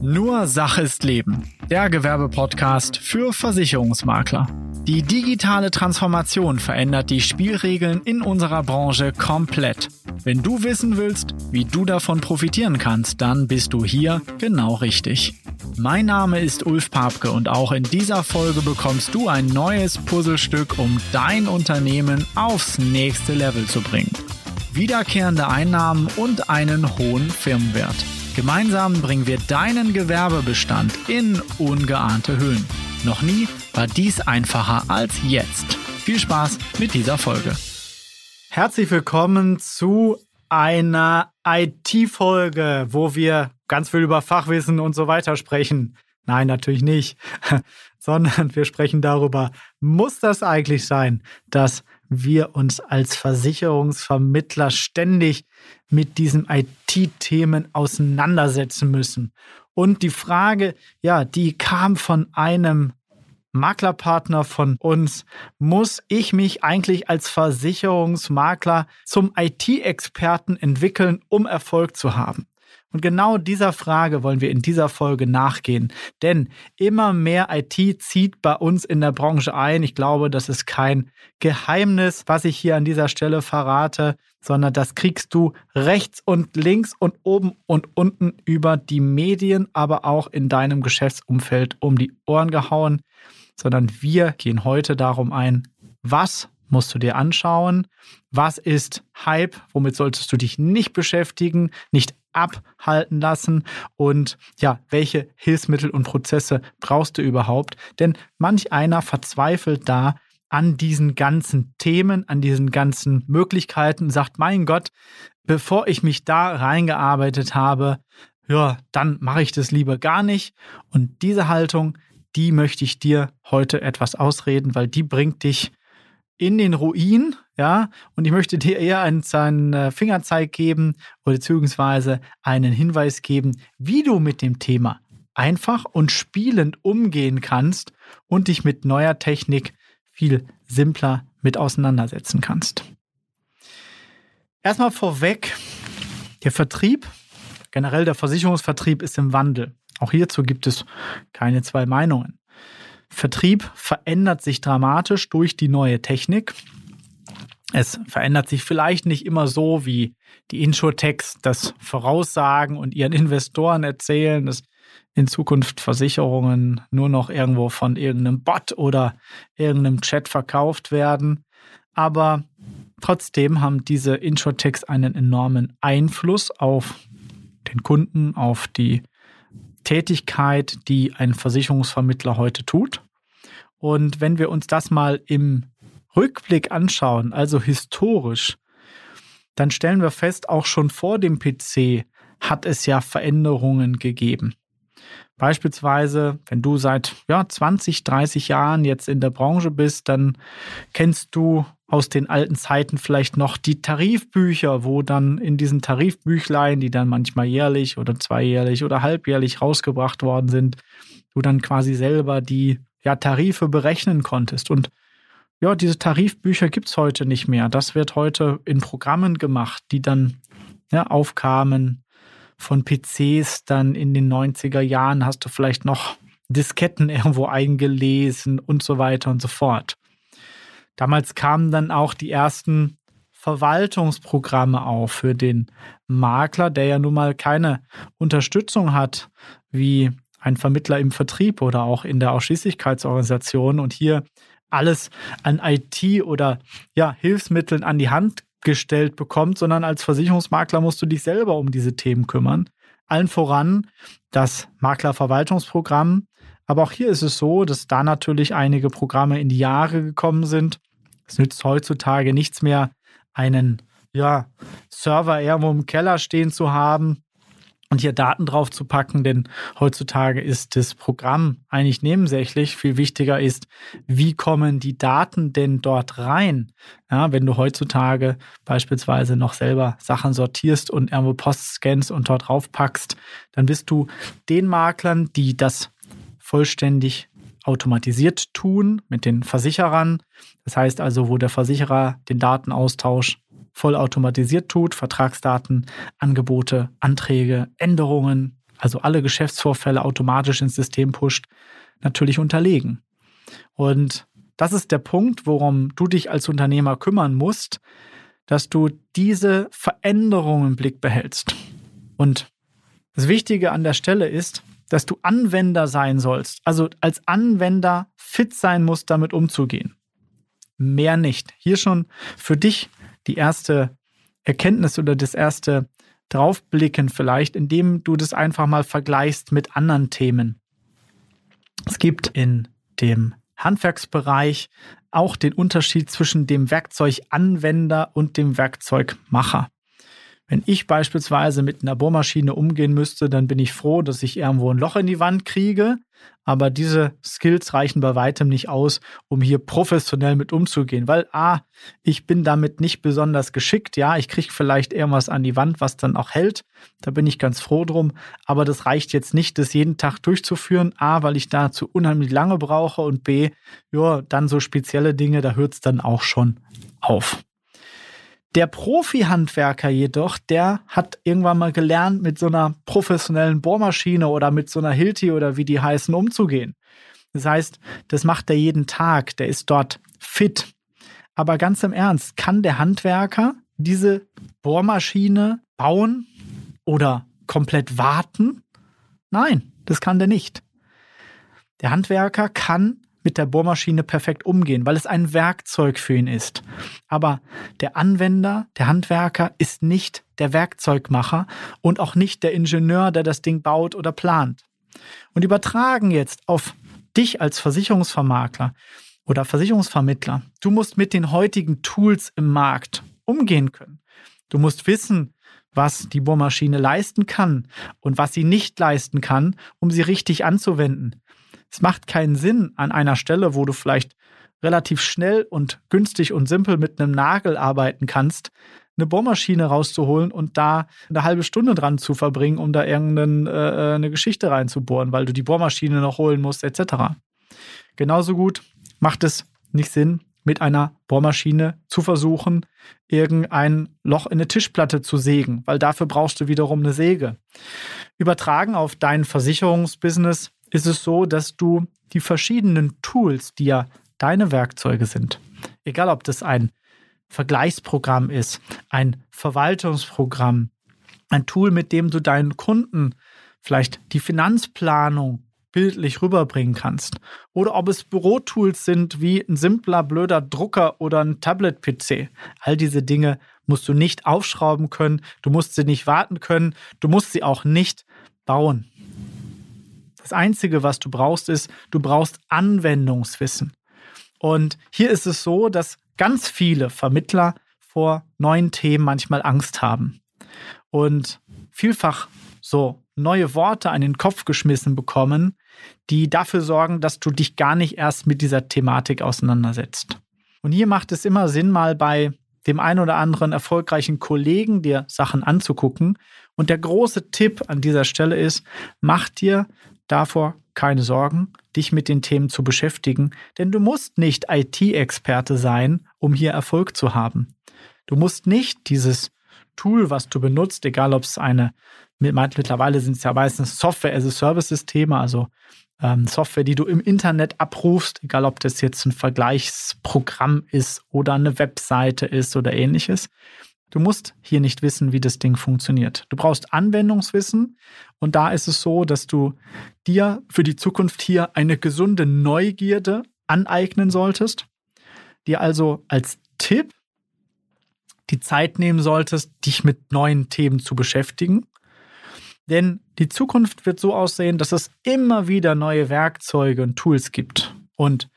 Nur Sache ist Leben. Der Gewerbepodcast für Versicherungsmakler. Die digitale Transformation verändert die Spielregeln in unserer Branche komplett. Wenn du wissen willst, wie du davon profitieren kannst, dann bist du hier genau richtig. Mein Name ist Ulf Papke und auch in dieser Folge bekommst du ein neues Puzzlestück, um dein Unternehmen aufs nächste Level zu bringen. Wiederkehrende Einnahmen und einen hohen Firmenwert. Gemeinsam bringen wir deinen Gewerbebestand in ungeahnte Höhen. Noch nie war dies einfacher als jetzt. Viel Spaß mit dieser Folge. Herzlich willkommen zu einer IT-Folge, wo wir ganz viel über Fachwissen und so weiter sprechen. Nein, natürlich nicht, sondern wir sprechen darüber, muss das eigentlich sein, dass wir uns als Versicherungsvermittler ständig mit diesen IT-Themen auseinandersetzen müssen. Und die Frage, ja, die kam von einem Maklerpartner von uns, muss ich mich eigentlich als Versicherungsmakler zum IT-Experten entwickeln, um Erfolg zu haben? Und genau dieser Frage wollen wir in dieser Folge nachgehen. Denn immer mehr IT zieht bei uns in der Branche ein. Ich glaube, das ist kein Geheimnis, was ich hier an dieser Stelle verrate, sondern das kriegst du rechts und links und oben und unten über die Medien, aber auch in deinem Geschäftsumfeld um die Ohren gehauen. Sondern wir gehen heute darum ein, was musst du dir anschauen, was ist Hype, womit solltest du dich nicht beschäftigen, nicht abhalten lassen und ja, welche Hilfsmittel und Prozesse brauchst du überhaupt? Denn manch einer verzweifelt da an diesen ganzen Themen, an diesen ganzen Möglichkeiten, sagt, mein Gott, bevor ich mich da reingearbeitet habe, ja, dann mache ich das lieber gar nicht. Und diese Haltung, die möchte ich dir heute etwas ausreden, weil die bringt dich in den Ruin, ja, und ich möchte dir eher einen, einen äh, Fingerzeig geben oder beziehungsweise einen Hinweis geben, wie du mit dem Thema einfach und spielend umgehen kannst und dich mit neuer Technik viel simpler mit auseinandersetzen kannst. Erstmal vorweg, der Vertrieb, generell der Versicherungsvertrieb ist im Wandel. Auch hierzu gibt es keine zwei Meinungen. Vertrieb verändert sich dramatisch durch die neue Technik. Es verändert sich vielleicht nicht immer so, wie die Insurtechs das voraussagen und ihren Investoren erzählen, dass in Zukunft Versicherungen nur noch irgendwo von irgendeinem Bot oder irgendeinem Chat verkauft werden. Aber trotzdem haben diese Insurtechs einen enormen Einfluss auf den Kunden, auf die Tätigkeit, die ein Versicherungsvermittler heute tut. Und wenn wir uns das mal im Rückblick anschauen, also historisch, dann stellen wir fest, auch schon vor dem PC hat es ja Veränderungen gegeben. Beispielsweise, wenn du seit ja, 20, 30 Jahren jetzt in der Branche bist, dann kennst du aus den alten Zeiten vielleicht noch die Tarifbücher, wo dann in diesen Tarifbüchlein, die dann manchmal jährlich oder zweijährlich oder halbjährlich rausgebracht worden sind, du dann quasi selber die ja, Tarife berechnen konntest. Und ja, diese Tarifbücher gibt es heute nicht mehr. Das wird heute in Programmen gemacht, die dann ja, aufkamen von PCs. Dann in den 90er Jahren hast du vielleicht noch Disketten irgendwo eingelesen und so weiter und so fort. Damals kamen dann auch die ersten Verwaltungsprogramme auf für den Makler, der ja nun mal keine Unterstützung hat, wie ein Vermittler im Vertrieb oder auch in der Ausschließlichkeitsorganisation und hier alles an IT oder ja, Hilfsmitteln an die Hand gestellt bekommt, sondern als Versicherungsmakler musst du dich selber um diese Themen kümmern. Allen voran das Maklerverwaltungsprogramm. Aber auch hier ist es so, dass da natürlich einige Programme in die Jahre gekommen sind. Es nützt heutzutage nichts mehr, einen ja, Server irgendwo im Keller stehen zu haben, und hier Daten drauf zu packen, denn heutzutage ist das Programm eigentlich nebensächlich. Viel wichtiger ist, wie kommen die Daten denn dort rein? Ja, wenn du heutzutage beispielsweise noch selber Sachen sortierst und irgendwo Post scannst und dort drauf packst, dann bist du den Maklern, die das vollständig automatisiert tun mit den Versicherern. Das heißt also, wo der Versicherer den Datenaustausch vollautomatisiert tut, Vertragsdaten, Angebote, Anträge, Änderungen, also alle Geschäftsvorfälle automatisch ins System pusht, natürlich unterlegen. Und das ist der Punkt, worum du dich als Unternehmer kümmern musst, dass du diese Veränderung im Blick behältst. Und das Wichtige an der Stelle ist, dass du Anwender sein sollst, also als Anwender fit sein musst, damit umzugehen. Mehr nicht. Hier schon für dich die erste Erkenntnis oder das erste Draufblicken vielleicht, indem du das einfach mal vergleichst mit anderen Themen. Es gibt in dem Handwerksbereich auch den Unterschied zwischen dem Werkzeuganwender und dem Werkzeugmacher. Wenn ich beispielsweise mit einer Bohrmaschine umgehen müsste, dann bin ich froh, dass ich irgendwo ein Loch in die Wand kriege. Aber diese Skills reichen bei weitem nicht aus, um hier professionell mit umzugehen. Weil A, ich bin damit nicht besonders geschickt. Ja, ich kriege vielleicht irgendwas an die Wand, was dann auch hält. Da bin ich ganz froh drum. Aber das reicht jetzt nicht, das jeden Tag durchzuführen. A, weil ich dazu unheimlich lange brauche. Und B, ja, dann so spezielle Dinge, da hört es dann auch schon auf. Der Profi-Handwerker jedoch, der hat irgendwann mal gelernt, mit so einer professionellen Bohrmaschine oder mit so einer Hilti oder wie die heißen umzugehen. Das heißt, das macht er jeden Tag, der ist dort fit. Aber ganz im Ernst, kann der Handwerker diese Bohrmaschine bauen oder komplett warten? Nein, das kann der nicht. Der Handwerker kann mit der Bohrmaschine perfekt umgehen, weil es ein Werkzeug für ihn ist. Aber der Anwender, der Handwerker ist nicht der Werkzeugmacher und auch nicht der Ingenieur, der das Ding baut oder plant. Und übertragen jetzt auf dich als Versicherungsvermakler oder Versicherungsvermittler. Du musst mit den heutigen Tools im Markt umgehen können. Du musst wissen, was die Bohrmaschine leisten kann und was sie nicht leisten kann, um sie richtig anzuwenden. Es macht keinen Sinn an einer Stelle, wo du vielleicht relativ schnell und günstig und simpel mit einem Nagel arbeiten kannst, eine Bohrmaschine rauszuholen und da eine halbe Stunde dran zu verbringen, um da irgendeine äh, eine Geschichte reinzubohren, weil du die Bohrmaschine noch holen musst, etc. Genauso gut macht es nicht Sinn, mit einer Bohrmaschine zu versuchen, irgendein Loch in eine Tischplatte zu sägen, weil dafür brauchst du wiederum eine Säge. Übertragen auf dein Versicherungsbusiness ist es so, dass du die verschiedenen Tools, die ja deine Werkzeuge sind, egal ob das ein Vergleichsprogramm ist, ein Verwaltungsprogramm, ein Tool, mit dem du deinen Kunden vielleicht die Finanzplanung bildlich rüberbringen kannst. Oder ob es Bürotools sind wie ein simpler, blöder Drucker oder ein Tablet-PC. All diese Dinge musst du nicht aufschrauben können, du musst sie nicht warten können, du musst sie auch nicht bauen. Das Einzige, was du brauchst, ist, du brauchst Anwendungswissen. Und hier ist es so, dass ganz viele Vermittler vor neuen Themen manchmal Angst haben und vielfach so neue Worte an den Kopf geschmissen bekommen, die dafür sorgen, dass du dich gar nicht erst mit dieser Thematik auseinandersetzt. Und hier macht es immer Sinn, mal bei dem einen oder anderen erfolgreichen Kollegen dir Sachen anzugucken. Und der große Tipp an dieser Stelle ist, mach dir davor keine Sorgen, dich mit den Themen zu beschäftigen, denn du musst nicht IT-Experte sein, um hier Erfolg zu haben. Du musst nicht dieses Tool, was du benutzt, egal ob es eine, mittlerweile sind es ja meistens Software-as-a-Service-Systeme, also ähm, Software, die du im Internet abrufst, egal ob das jetzt ein Vergleichsprogramm ist oder eine Webseite ist oder ähnliches. Du musst hier nicht wissen, wie das Ding funktioniert. Du brauchst Anwendungswissen und da ist es so, dass du dir für die Zukunft hier eine gesunde Neugierde aneignen solltest, dir also als Tipp die Zeit nehmen solltest, dich mit neuen Themen zu beschäftigen. Denn die Zukunft wird so aussehen, dass es immer wieder neue Werkzeuge und Tools gibt. Und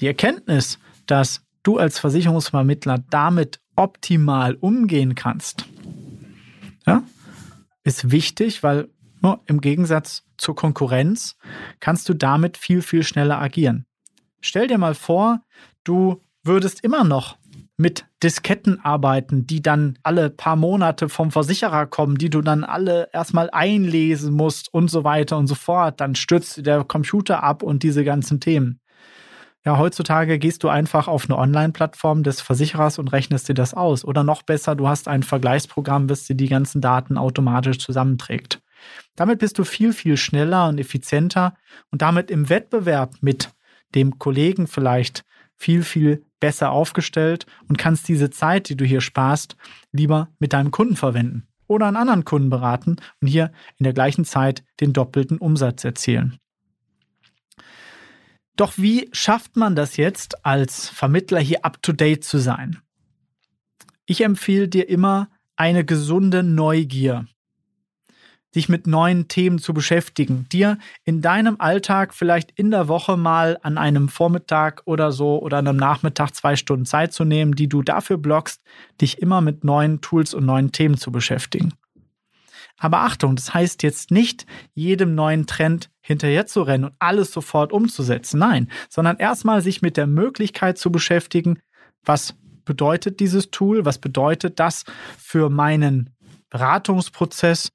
die Erkenntnis, dass du als Versicherungsvermittler damit optimal umgehen kannst, ja, ist wichtig, weil nur im Gegensatz zur Konkurrenz kannst du damit viel, viel schneller agieren. Stell dir mal vor, du würdest immer noch mit Disketten arbeiten, die dann alle paar Monate vom Versicherer kommen, die du dann alle erstmal einlesen musst und so weiter und so fort. Dann stürzt der Computer ab und diese ganzen Themen. Ja, heutzutage gehst du einfach auf eine Online-Plattform des Versicherers und rechnest dir das aus. Oder noch besser, du hast ein Vergleichsprogramm, das dir die ganzen Daten automatisch zusammenträgt. Damit bist du viel, viel schneller und effizienter und damit im Wettbewerb mit dem Kollegen vielleicht viel, viel besser aufgestellt und kannst diese Zeit, die du hier sparst, lieber mit deinem Kunden verwenden oder einen anderen Kunden beraten und hier in der gleichen Zeit den doppelten Umsatz erzielen. Doch wie schafft man das jetzt als Vermittler hier up-to-date zu sein? Ich empfehle dir immer eine gesunde Neugier dich mit neuen Themen zu beschäftigen, dir in deinem Alltag vielleicht in der Woche mal an einem Vormittag oder so oder an einem Nachmittag zwei Stunden Zeit zu nehmen, die du dafür blockst, dich immer mit neuen Tools und neuen Themen zu beschäftigen. Aber Achtung, das heißt jetzt nicht, jedem neuen Trend hinterher zu rennen und alles sofort umzusetzen. Nein, sondern erstmal sich mit der Möglichkeit zu beschäftigen, was bedeutet dieses Tool, was bedeutet das für meinen Beratungsprozess,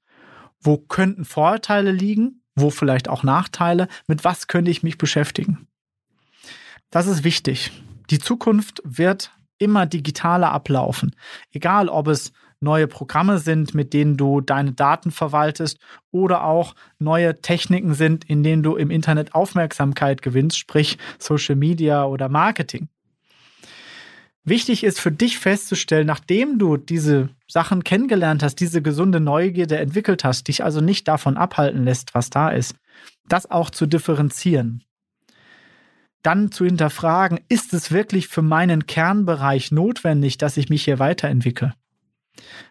wo könnten Vorteile liegen, wo vielleicht auch Nachteile, mit was könnte ich mich beschäftigen. Das ist wichtig. Die Zukunft wird immer digitaler ablaufen. Egal, ob es neue Programme sind, mit denen du deine Daten verwaltest oder auch neue Techniken sind, in denen du im Internet Aufmerksamkeit gewinnst, sprich Social Media oder Marketing. Wichtig ist für dich festzustellen, nachdem du diese Sachen kennengelernt hast, diese gesunde Neugierde entwickelt hast, dich also nicht davon abhalten lässt, was da ist, das auch zu differenzieren. Dann zu hinterfragen, ist es wirklich für meinen Kernbereich notwendig, dass ich mich hier weiterentwickle?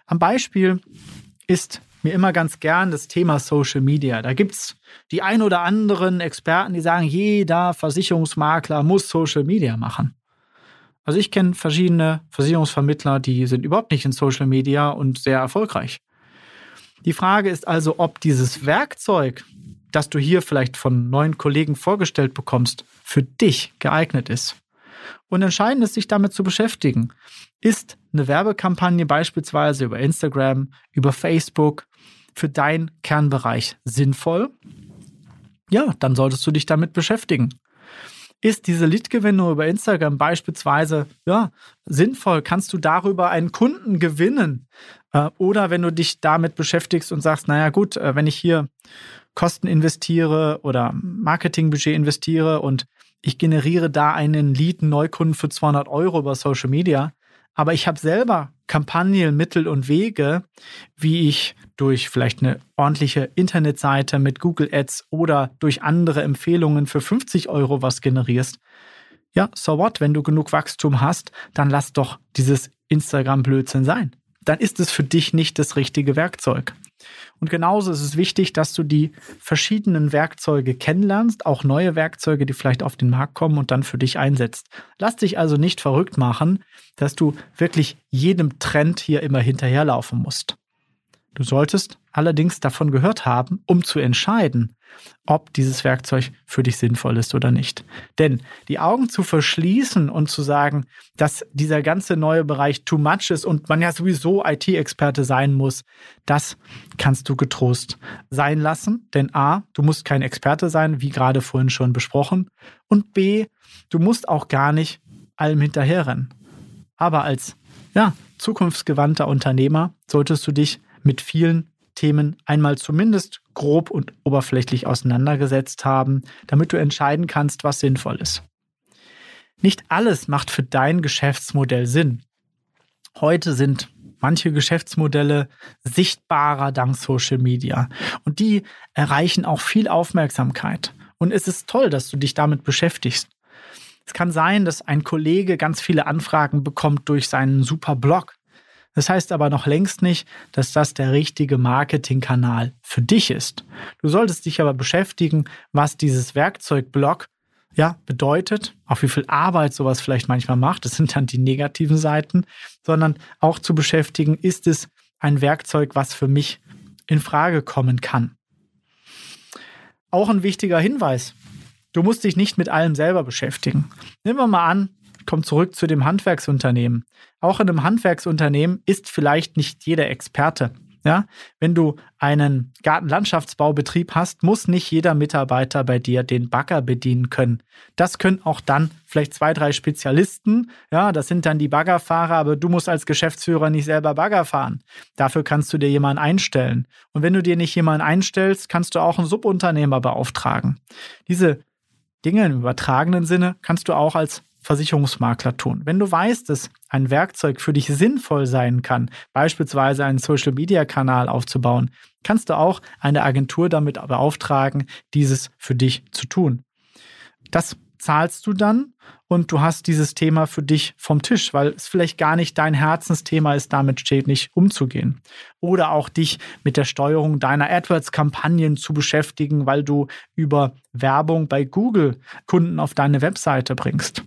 Am Beispiel ist mir immer ganz gern das Thema Social Media. Da gibt es die ein oder anderen Experten, die sagen, jeder Versicherungsmakler muss Social Media machen. Also ich kenne verschiedene Versicherungsvermittler, die sind überhaupt nicht in Social Media und sehr erfolgreich. Die Frage ist also, ob dieses Werkzeug, das du hier vielleicht von neuen Kollegen vorgestellt bekommst, für dich geeignet ist. Und entscheidend ist, sich damit zu beschäftigen. Ist eine Werbekampagne beispielsweise über Instagram, über Facebook für deinen Kernbereich sinnvoll? Ja, dann solltest du dich damit beschäftigen. Ist diese Lead-Gewinnung über Instagram beispielsweise ja, sinnvoll? Kannst du darüber einen Kunden gewinnen? Äh, oder wenn du dich damit beschäftigst und sagst, naja gut, äh, wenn ich hier Kosten investiere oder Marketingbudget investiere und ich generiere da einen Lead, Neukunden für 200 Euro über Social Media, aber ich habe selber Kampagnen, Mittel und Wege, wie ich durch vielleicht eine ordentliche Internetseite mit Google Ads oder durch andere Empfehlungen für 50 Euro was generierst. Ja, so what? Wenn du genug Wachstum hast, dann lass doch dieses Instagram-Blödsinn sein. Dann ist es für dich nicht das richtige Werkzeug. Und genauso ist es wichtig, dass du die verschiedenen Werkzeuge kennenlernst, auch neue Werkzeuge, die vielleicht auf den Markt kommen und dann für dich einsetzt. Lass dich also nicht verrückt machen, dass du wirklich jedem Trend hier immer hinterherlaufen musst. Du solltest allerdings davon gehört haben, um zu entscheiden, ob dieses Werkzeug für dich sinnvoll ist oder nicht. Denn die Augen zu verschließen und zu sagen, dass dieser ganze neue Bereich too much ist und man ja sowieso IT-Experte sein muss, das kannst du getrost sein lassen. Denn A, du musst kein Experte sein, wie gerade vorhin schon besprochen. Und B, du musst auch gar nicht allem hinterherrennen. Aber als ja, zukunftsgewandter Unternehmer solltest du dich mit vielen Themen einmal zumindest grob und oberflächlich auseinandergesetzt haben, damit du entscheiden kannst, was sinnvoll ist. Nicht alles macht für dein Geschäftsmodell Sinn. Heute sind manche Geschäftsmodelle sichtbarer dank Social Media und die erreichen auch viel Aufmerksamkeit. Und es ist toll, dass du dich damit beschäftigst. Es kann sein, dass ein Kollege ganz viele Anfragen bekommt durch seinen super Blog das heißt aber noch längst nicht, dass das der richtige Marketingkanal für dich ist. Du solltest dich aber beschäftigen, was dieses Werkzeugblock ja, bedeutet, auch wie viel Arbeit sowas vielleicht manchmal macht. Das sind dann die negativen Seiten, sondern auch zu beschäftigen, ist es ein Werkzeug, was für mich in Frage kommen kann. Auch ein wichtiger Hinweis. Du musst dich nicht mit allem selber beschäftigen. Nehmen wir mal an, komme zurück zu dem Handwerksunternehmen. Auch in einem Handwerksunternehmen ist vielleicht nicht jeder Experte. Ja, wenn du einen Gartenlandschaftsbaubetrieb hast, muss nicht jeder Mitarbeiter bei dir den Bagger bedienen können. Das können auch dann vielleicht zwei, drei Spezialisten. Ja, das sind dann die Baggerfahrer, aber du musst als Geschäftsführer nicht selber Bagger fahren. Dafür kannst du dir jemanden einstellen. Und wenn du dir nicht jemanden einstellst, kannst du auch einen Subunternehmer beauftragen. Diese Dinge im übertragenen Sinne kannst du auch als Versicherungsmakler tun. Wenn du weißt, dass ein Werkzeug für dich sinnvoll sein kann, beispielsweise einen Social-Media-Kanal aufzubauen, kannst du auch eine Agentur damit beauftragen, dieses für dich zu tun. Das zahlst du dann und du hast dieses Thema für dich vom Tisch, weil es vielleicht gar nicht dein Herzensthema ist, damit stetig umzugehen. Oder auch dich mit der Steuerung deiner AdWords-Kampagnen zu beschäftigen, weil du über Werbung bei Google Kunden auf deine Webseite bringst.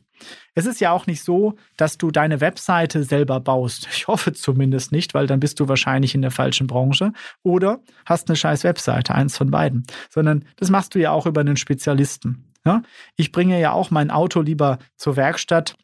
Es ist ja auch nicht so, dass du deine Webseite selber baust. Ich hoffe zumindest nicht, weil dann bist du wahrscheinlich in der falschen Branche. Oder hast eine scheiß Webseite, eins von beiden. Sondern das machst du ja auch über einen Spezialisten. Ja? Ich bringe ja auch mein Auto lieber zur Werkstatt,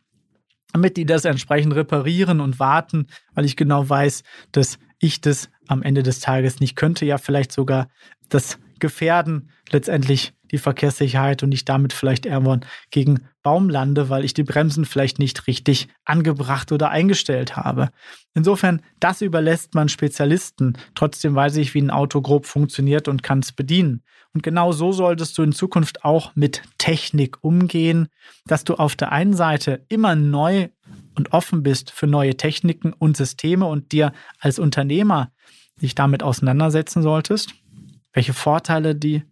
damit die das entsprechend reparieren und warten, weil ich genau weiß, dass ich das am Ende des Tages nicht könnte. Ja, vielleicht sogar das Gefährden letztendlich die Verkehrssicherheit und ich damit vielleicht irgendwann gegen Baum lande, weil ich die Bremsen vielleicht nicht richtig angebracht oder eingestellt habe. Insofern, das überlässt man Spezialisten. Trotzdem weiß ich, wie ein Auto grob funktioniert und kann es bedienen. Und genau so solltest du in Zukunft auch mit Technik umgehen, dass du auf der einen Seite immer neu und offen bist für neue Techniken und Systeme und dir als Unternehmer dich damit auseinandersetzen solltest, welche Vorteile die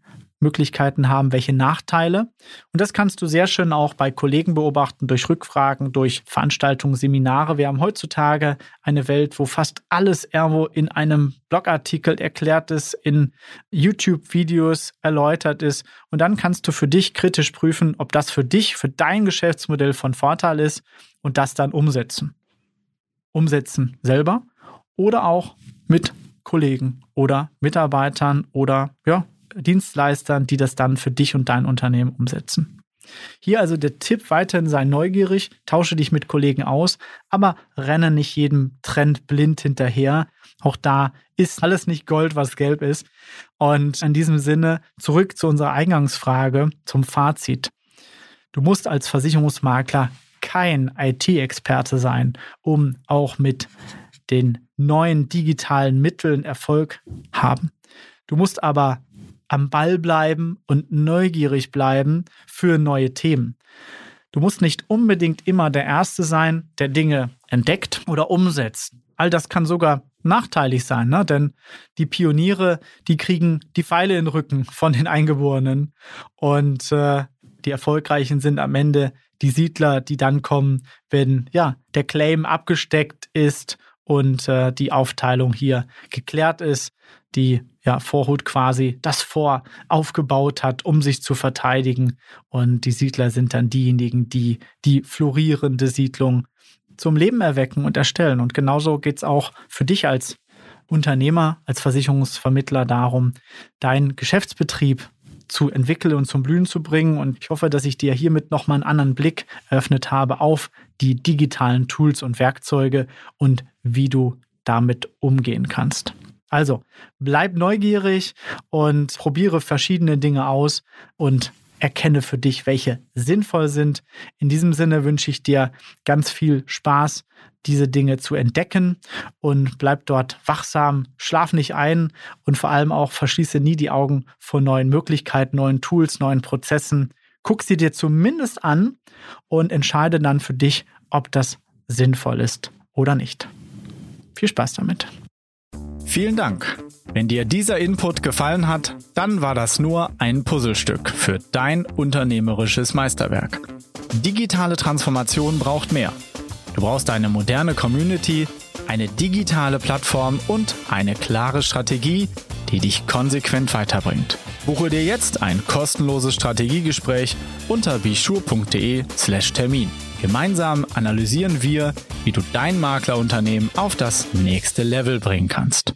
Möglichkeiten haben, welche Nachteile. Und das kannst du sehr schön auch bei Kollegen beobachten, durch Rückfragen, durch Veranstaltungen, Seminare. Wir haben heutzutage eine Welt, wo fast alles irgendwo in einem Blogartikel erklärt ist, in YouTube-Videos erläutert ist. Und dann kannst du für dich kritisch prüfen, ob das für dich, für dein Geschäftsmodell von Vorteil ist und das dann umsetzen. Umsetzen selber oder auch mit Kollegen oder Mitarbeitern oder ja, Dienstleistern, die das dann für dich und dein Unternehmen umsetzen. Hier also der Tipp, weiterhin sei neugierig, tausche dich mit Kollegen aus, aber renne nicht jedem Trend blind hinterher. Auch da ist alles nicht Gold, was gelb ist. Und in diesem Sinne zurück zu unserer Eingangsfrage, zum Fazit. Du musst als Versicherungsmakler kein IT-Experte sein, um auch mit den neuen digitalen Mitteln Erfolg haben. Du musst aber am Ball bleiben und neugierig bleiben für neue Themen. Du musst nicht unbedingt immer der Erste sein, der Dinge entdeckt oder umsetzt. All das kann sogar nachteilig sein, ne? denn die Pioniere, die kriegen die Pfeile in den Rücken von den Eingeborenen und äh, die Erfolgreichen sind am Ende die Siedler, die dann kommen, wenn ja der Claim abgesteckt ist und äh, die Aufteilung hier geklärt ist, die ja, Vorhut quasi das Vor aufgebaut hat, um sich zu verteidigen. Und die Siedler sind dann diejenigen, die die florierende Siedlung zum Leben erwecken und erstellen. Und genauso geht es auch für dich als Unternehmer, als Versicherungsvermittler darum, deinen Geschäftsbetrieb zu entwickeln und zum Blühen zu bringen. Und ich hoffe, dass ich dir hiermit nochmal einen anderen Blick eröffnet habe auf die digitalen Tools und Werkzeuge und wie du damit umgehen kannst. Also bleib neugierig und probiere verschiedene Dinge aus und erkenne für dich, welche sinnvoll sind. In diesem Sinne wünsche ich dir ganz viel Spaß, diese Dinge zu entdecken und bleib dort wachsam, schlaf nicht ein und vor allem auch verschließe nie die Augen vor neuen Möglichkeiten, neuen Tools, neuen Prozessen. Guck sie dir zumindest an und entscheide dann für dich, ob das sinnvoll ist oder nicht. Viel Spaß damit. Vielen Dank. Wenn dir dieser Input gefallen hat, dann war das nur ein Puzzlestück für dein unternehmerisches Meisterwerk. Digitale Transformation braucht mehr. Du brauchst eine moderne Community, eine digitale Plattform und eine klare Strategie, die dich konsequent weiterbringt. Buche dir jetzt ein kostenloses Strategiegespräch unter bischur.de/termin. Gemeinsam analysieren wir, wie du dein Maklerunternehmen auf das nächste Level bringen kannst.